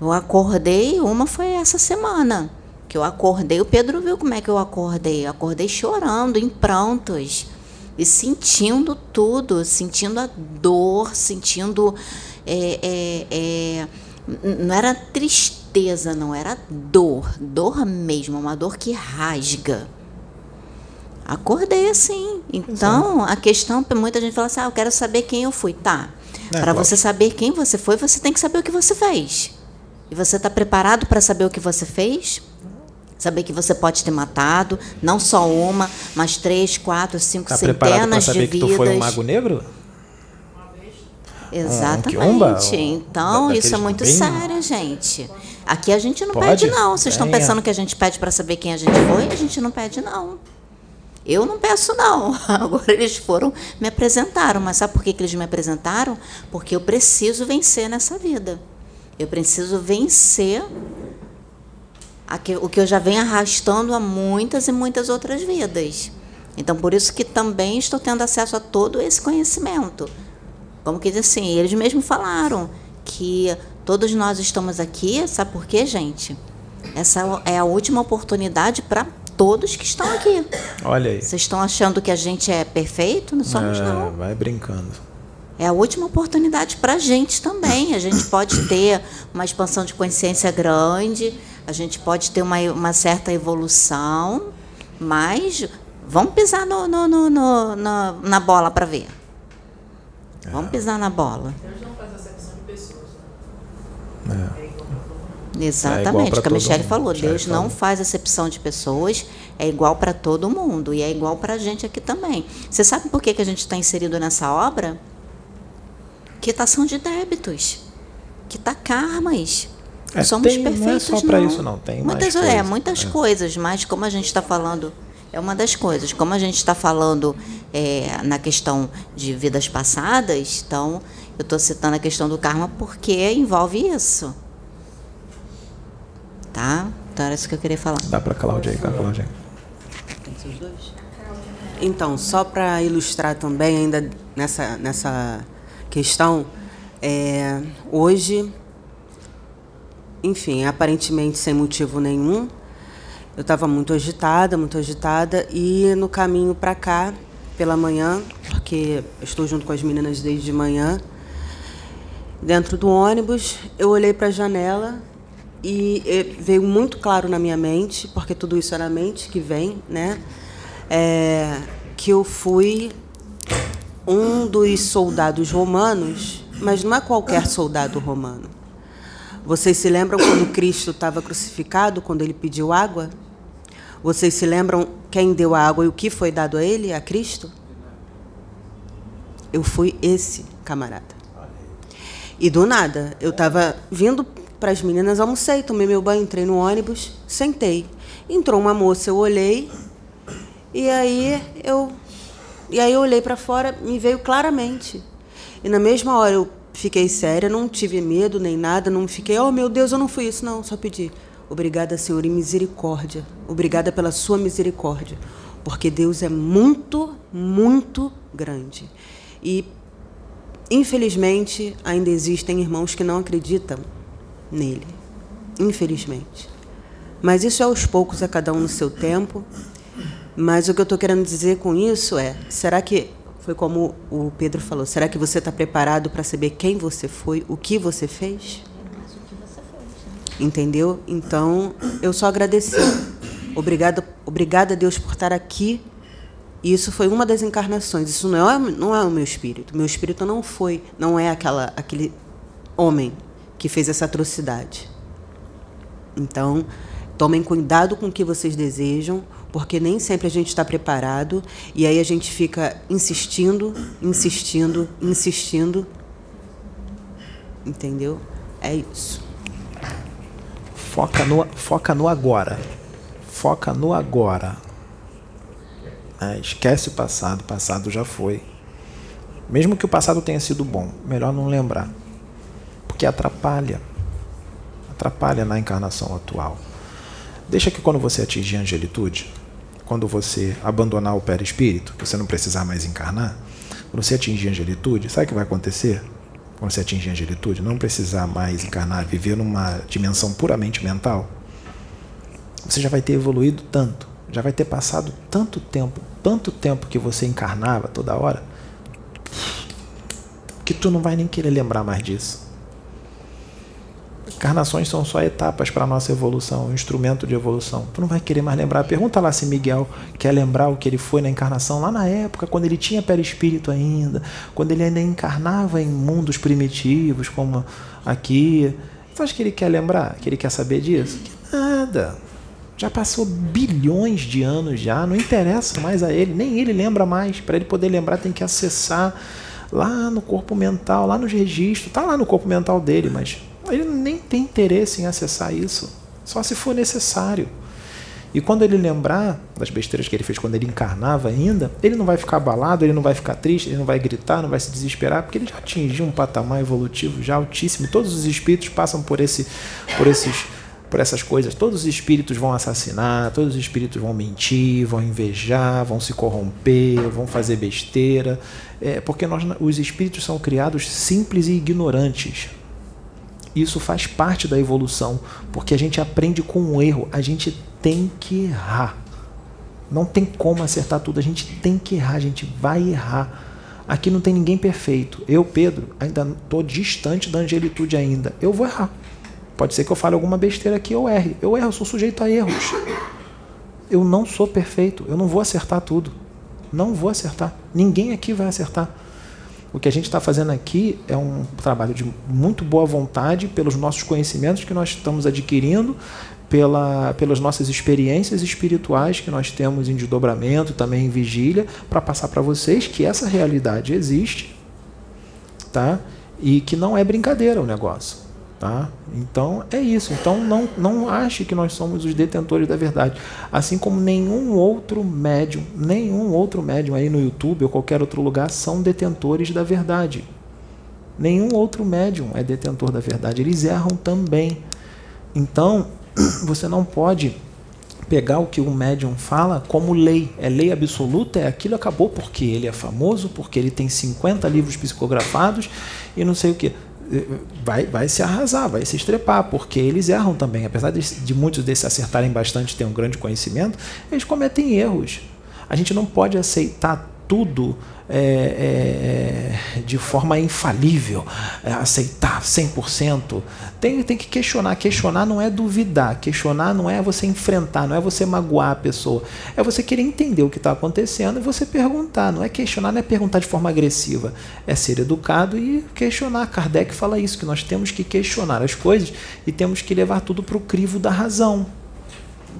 B: Eu acordei, uma foi essa semana. Que eu acordei, o Pedro viu como é que eu acordei. Eu acordei chorando, em prantos. E sentindo tudo, sentindo a dor, sentindo. é, é, é, não era tristeza, não, era dor. Dor mesmo, uma dor que rasga. Acordei assim. Então, a questão, muita gente fala assim: ah, eu quero saber quem eu fui. Tá.
A: É,
B: para
A: claro.
B: você saber quem você foi, você tem que saber o que você fez. E você está preparado para saber o que você fez? Saber que você pode ter matado, não só uma, mas três, quatro, cinco
A: Tá preparado para
B: centenas de
A: saber que
B: vidas.
A: tu foi um mago negro?
B: Exatamente.
A: quiumba?
B: então,
A: Da-
B: isso é muito
A: bem-
B: sério, gente. Aqui a gente não
A: Pode?
B: pede, não. Vocês estão pensando que a gente pede para saber quem a gente foi? A gente não pede, não. Eu não peço, não. Agora eles foram, me apresentaram. Mas sabe por que, eles me apresentaram? Porque eu preciso vencer nessa vida. Eu preciso vencer o que eu já venho arrastando há muitas e muitas outras vidas. Então, por isso que também estou tendo acesso a todo esse conhecimento. Como que diz assim, eles mesmos falaram que todos nós estamos aqui, sabe por quê, gente? Essa é a última oportunidade para todos que estão aqui.
A: Olha aí.
B: Vocês estão achando que a gente é perfeito? Não somos,
A: É,
B: não.
A: vai brincando.
B: É a última oportunidade para a gente também. A gente pode ter uma expansão de consciência grande, a gente pode ter uma, uma certa evolução, mas vamos pisar no, no, no, no na, na bola para ver. Vamos pisar na bola. Deus não faz acepção de pessoas. Né? É. Exatamente, é o que a Michelle falou. Deus falou. não faz acepção de pessoas, é igual para todo mundo e é igual para a gente aqui também. Você sabe por que, que a gente está inserido nessa obra? Quitação de débitos, quitar karmas.
A: É,
B: Somos
A: tem,
B: perfeitos.
A: Não é só para isso, não. Tem
B: muitas,
A: mais
B: é,
A: coisas,
B: muitas
A: é.
B: coisas, mas como a gente está falando, é uma das coisas. Como a gente está falando é, na questão de vidas passadas, então eu estou citando a questão do karma porque envolve isso. Tá? Então era isso que eu queria falar.
A: Dá para Cláudia aí, Cláudia.
F: Então, só para ilustrar também, ainda nessa, nessa questão, é, hoje, enfim, aparentemente sem motivo nenhum, eu estava muito agitada, muito agitada, e no caminho para cá, pela manhã, porque estou junto com as meninas desde manhã, dentro do ônibus, eu olhei para a janela e veio muito claro na minha mente, porque tudo isso é na mente que vem, né? É, que eu fui um dos soldados romanos, mas não é qualquer soldado romano. Vocês se lembram quando Cristo estava crucificado, quando ele pediu água? Vocês se lembram quem deu a água e o que foi dado a ele, a Cristo? Eu fui esse camarada. E do nada, eu estava vindo para as meninas, almocei, tomei meu banho, entrei no ônibus, sentei. Entrou uma moça, eu olhei, e aí eu e aí eu olhei para fora, me veio claramente. E na mesma hora eu fiquei séria, não tive medo nem nada, não fiquei, oh meu Deus, eu não fui isso, não, só pedi. Obrigada, Senhor, e misericórdia. Obrigada pela sua misericórdia. Porque Deus é muito, muito grande. E, infelizmente, ainda existem irmãos que não acreditam nele. Infelizmente. Mas isso é aos poucos, a cada um no seu tempo. Mas o que eu estou querendo dizer com isso é: será que, foi como o Pedro falou, será que você está preparado para saber quem você foi, o que você fez? Entendeu? Então, eu só agradeci. Obrigada, obrigada a Deus por estar aqui. E isso foi uma das encarnações. Isso não é, não é o meu espírito. Meu espírito não foi, não é aquela, aquele homem que fez essa atrocidade. Então, tomem cuidado com o que vocês desejam, porque nem sempre a gente está preparado e aí a gente fica insistindo, insistindo, insistindo. Entendeu? É isso.
A: Foca no, foca no agora. Foca no agora. É, esquece o passado, o passado já foi. Mesmo que o passado tenha sido bom, melhor não lembrar porque atrapalha. Atrapalha na encarnação atual. Deixa que quando você atingir a angelitude, quando você abandonar o perispírito, você não precisar mais encarnar, quando você atingir a angelitude, sabe o que vai acontecer? Quando você atingir a angelitude, não precisar mais encarnar, viver numa dimensão puramente mental, você já vai ter evoluído tanto, já vai ter passado tanto tempo, tanto tempo que você encarnava toda hora, que tu não vai nem querer lembrar mais disso. Encarnações são só etapas para a nossa evolução, um instrumento de evolução. Tu não vai querer mais lembrar. Pergunta lá se Miguel quer lembrar o que ele foi na encarnação lá na época, quando ele tinha perispírito ainda, quando ele ainda encarnava em mundos primitivos, como aqui. Tu acha que ele quer lembrar? Que ele quer saber disso? Que nada. Já passou bilhões de anos já, não interessa mais a ele, nem ele lembra mais. Para ele poder lembrar, tem que acessar lá no corpo mental, lá nos registros. Tá lá no corpo mental dele, mas ele nem tem interesse em acessar isso, só se for necessário. E quando ele lembrar das besteiras que ele fez quando ele encarnava ainda, ele não vai ficar abalado, ele não vai ficar triste, ele não vai gritar, não vai se desesperar, porque ele já atingiu um patamar evolutivo já altíssimo. Todos os espíritos passam por esse por esses por essas coisas. Todos os espíritos vão assassinar, todos os espíritos vão mentir, vão invejar, vão se corromper, vão fazer besteira, é, porque nós, os espíritos são criados simples e ignorantes. Isso faz parte da evolução, porque a gente aprende com o erro, a gente tem que errar. Não tem como acertar tudo, a gente tem que errar, a gente vai errar. Aqui não tem ninguém perfeito. Eu, Pedro, ainda estou distante da angelitude ainda. Eu vou errar. Pode ser que eu fale alguma besteira aqui eu erre. Eu erro, eu sou sujeito a erros. Eu não sou perfeito. Eu não vou acertar tudo. Não vou acertar. Ninguém aqui vai acertar. O que a gente está fazendo aqui é um trabalho de muito boa vontade pelos nossos conhecimentos que nós estamos adquirindo, pela, pelas nossas experiências espirituais que nós temos em desdobramento, também em vigília, para passar para vocês que essa realidade existe, tá? E que não é brincadeira o negócio. Tá? Então é isso. Então não, não ache que nós somos os detentores da verdade. Assim como nenhum outro médium, nenhum outro médium aí no YouTube ou qualquer outro lugar são detentores da verdade. Nenhum outro médium é detentor da verdade. Eles erram também. Então você não pode pegar o que o médium fala como lei. É lei absoluta, é aquilo acabou porque ele é famoso, porque ele tem 50 livros psicografados e não sei o que vai, vai se arrasar, vai se estrepar, porque eles erram também. Apesar de, de muitos desses acertarem bastante, ter um grande conhecimento, eles cometem erros. A gente não pode aceitar tudo é, é, de forma infalível, é, aceitar 100%. Tem, tem que questionar. Questionar não é duvidar, questionar não é você enfrentar, não é você magoar a pessoa. É você querer entender o que está acontecendo e você perguntar. Não é questionar, não é perguntar de forma agressiva. É ser educado e questionar. Kardec fala isso, que nós temos que questionar as coisas e temos que levar tudo para o crivo da razão.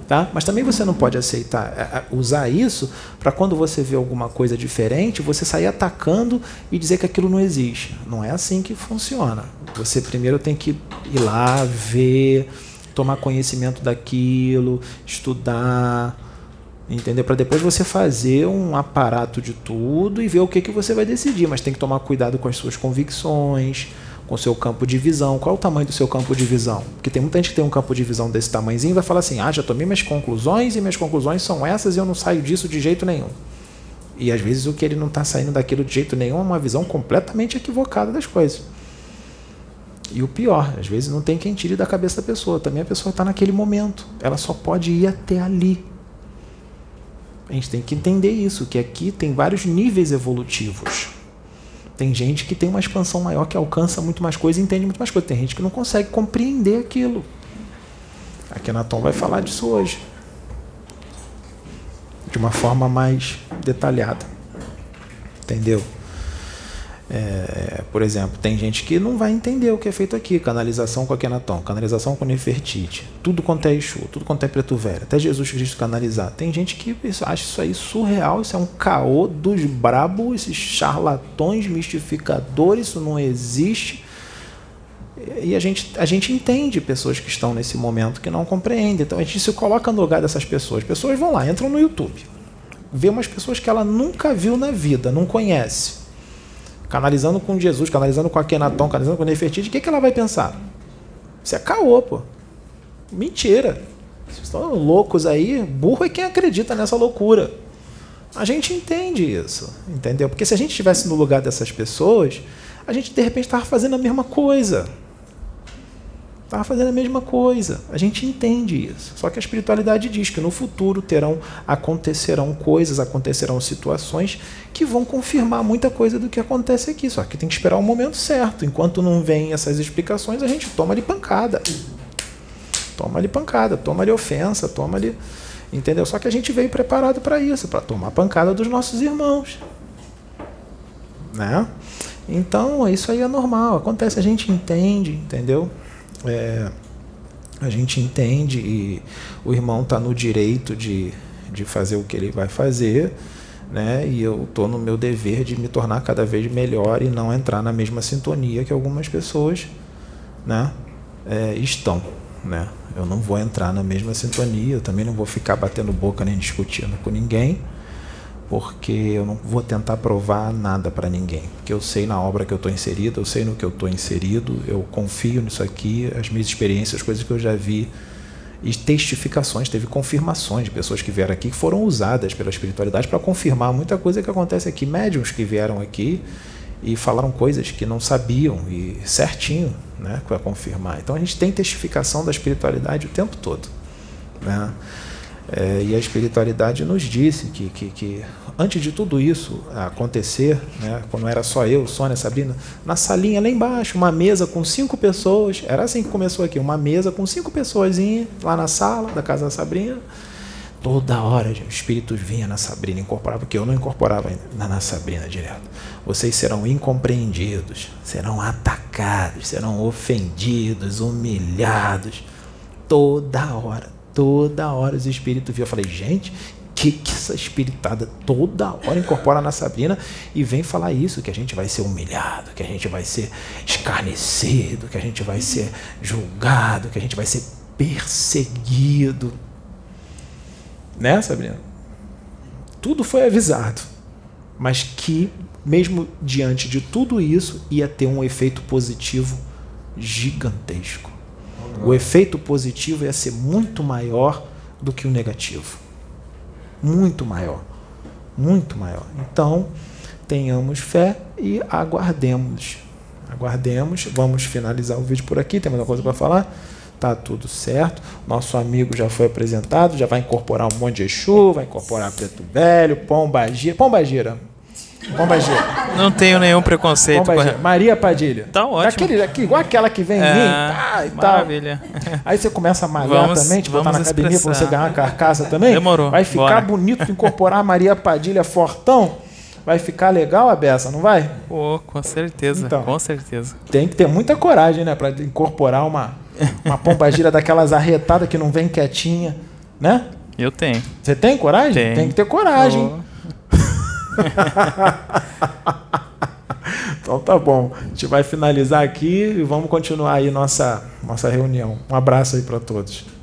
A: Tá? Mas também você não pode aceitar é, é, usar isso para quando você vê alguma coisa diferente, você sair atacando e dizer que aquilo não existe. Não é assim que funciona. Você primeiro tem que ir lá, ver, tomar conhecimento daquilo, estudar, entendeu? Para depois você fazer um aparato de tudo e ver o que, que você vai decidir. Mas tem que tomar cuidado com as suas convicções com seu campo de visão. Qual é o tamanho do seu campo de visão? Porque tem muita gente que tem um campo de visão desse tamanhozinho e vai falar assim: ah, já tomei minhas conclusões e minhas conclusões são essas e eu não saio disso de jeito nenhum. E às vezes o que ele não está saindo daquilo de jeito nenhum é uma visão completamente equivocada das coisas. E o pior, às vezes não tem quem tire da cabeça da pessoa. Também a pessoa está naquele momento. Ela só pode ir até ali. A gente tem que entender isso, que aqui tem vários níveis evolutivos. Tem gente que tem uma expansão maior, que alcança muito mais coisa e entende muito mais coisa. Tem gente que não consegue compreender aquilo. Aqui na Tom vai falar disso hoje. De uma forma mais detalhada. Entendeu? É, por exemplo, tem gente que não vai entender o que é feito aqui, canalização com Akenaton, canalização com Nefertiti, tudo quanto é Exu, tudo quanto é Preto Velho, até Jesus Cristo canalizar. Tem gente que acha isso aí surreal, isso é um caô dos brabos, esses charlatões, mistificadores, isso não existe. E a gente, a gente entende pessoas que estão nesse momento que não compreendem. Então a gente se coloca no lugar dessas pessoas. Pessoas vão lá, entram no YouTube, vê umas pessoas que ela nunca viu na vida, não conhece canalizando com Jesus, canalizando com Akenaton, canalizando com Nefertiti, o que, que ela vai pensar? Isso é caô, pô. Mentira. Vocês estão loucos aí. Burro é quem acredita nessa loucura. A gente entende isso, entendeu? Porque se a gente estivesse no lugar dessas pessoas, a gente de repente estava fazendo a mesma coisa. Estava fazendo a mesma coisa. A gente entende isso. Só que a espiritualidade diz que no futuro terão, acontecerão coisas, acontecerão situações que vão confirmar muita coisa do que acontece aqui. Só que tem que esperar o momento certo. Enquanto não vem essas explicações, a gente toma ali pancada. Toma ali pancada, toma ali ofensa, toma ali. Entendeu? Só que a gente veio preparado para isso, para tomar pancada dos nossos irmãos. Né? Então, isso aí é normal, acontece, a gente entende, entendeu? É, a gente entende e o irmão está no direito de, de fazer o que ele vai fazer, né? E eu estou no meu dever de me tornar cada vez melhor e não entrar na mesma sintonia que algumas pessoas, né? É, estão, né? Eu não vou entrar na mesma sintonia, eu também não vou ficar batendo boca nem discutindo com ninguém porque eu não vou tentar provar nada para ninguém. Porque eu sei na obra que eu estou inserido, eu sei no que eu estou inserido, eu confio nisso aqui, as minhas experiências, as coisas que eu já vi e testificações, teve confirmações de pessoas que vieram aqui que foram usadas pela espiritualidade para confirmar muita coisa que acontece aqui. Médiums que vieram aqui e falaram coisas que não sabiam e certinho, né, para confirmar. Então a gente tem testificação da espiritualidade o tempo todo, né? É, e a espiritualidade nos disse que, que, que, antes de tudo isso acontecer, né, quando era só eu, Sônia, Sabrina, na salinha lá embaixo, uma mesa com cinco pessoas, era assim que começou aqui, uma mesa com cinco pessoas lá na sala da casa da Sabrina. Toda hora os espíritos vinham na Sabrina, incorporava, porque eu não incorporava na, na Sabrina direto. Vocês serão incompreendidos, serão atacados, serão ofendidos, humilhados. Toda hora, toda hora os espíritos viam. Eu falei, gente, que, que essa espiritada toda hora incorpora na Sabrina e vem falar isso, que a gente vai ser humilhado, que a gente vai ser escarnecido, que a gente vai ser julgado, que a gente vai ser perseguido. Né, Sabrina? Tudo foi avisado, mas que, mesmo diante de tudo isso, ia ter um efeito positivo gigantesco. O efeito positivo ia ser muito maior do que o negativo. Muito maior. Muito maior. Então, tenhamos fé e aguardemos. Aguardemos. Vamos finalizar o vídeo por aqui. Tem mais alguma coisa para falar? Tá tudo certo. Nosso amigo já foi apresentado, já vai incorporar um monte de Exu, vai incorporar Preto Velho, Pombagira. Pombagira. Pombagira.
C: Não tenho nenhum preconceito
A: com a... Maria Padilha.
C: Tá ótimo.
A: Aquele, igual aquela que vem é, em mim. Tá, e
C: maravilha.
A: Tal. Aí você começa a malhar vamos, também, te botar na academia para você ganhar uma carcaça também.
C: Demorou.
A: Vai ficar
C: Bora.
A: bonito incorporar a Maria Padilha fortão. Vai ficar legal a beça, não vai?
C: Pô, com certeza. Então, com certeza.
A: Tem que ter muita coragem, né, para incorporar uma uma pomba gira daquelas arretadas que não vem quietinha, né?
C: Eu tenho.
A: Você tem coragem?
C: Tem,
A: tem que ter coragem. Oh. então tá bom. A gente vai finalizar aqui e vamos continuar aí nossa, nossa reunião. Um abraço aí para todos.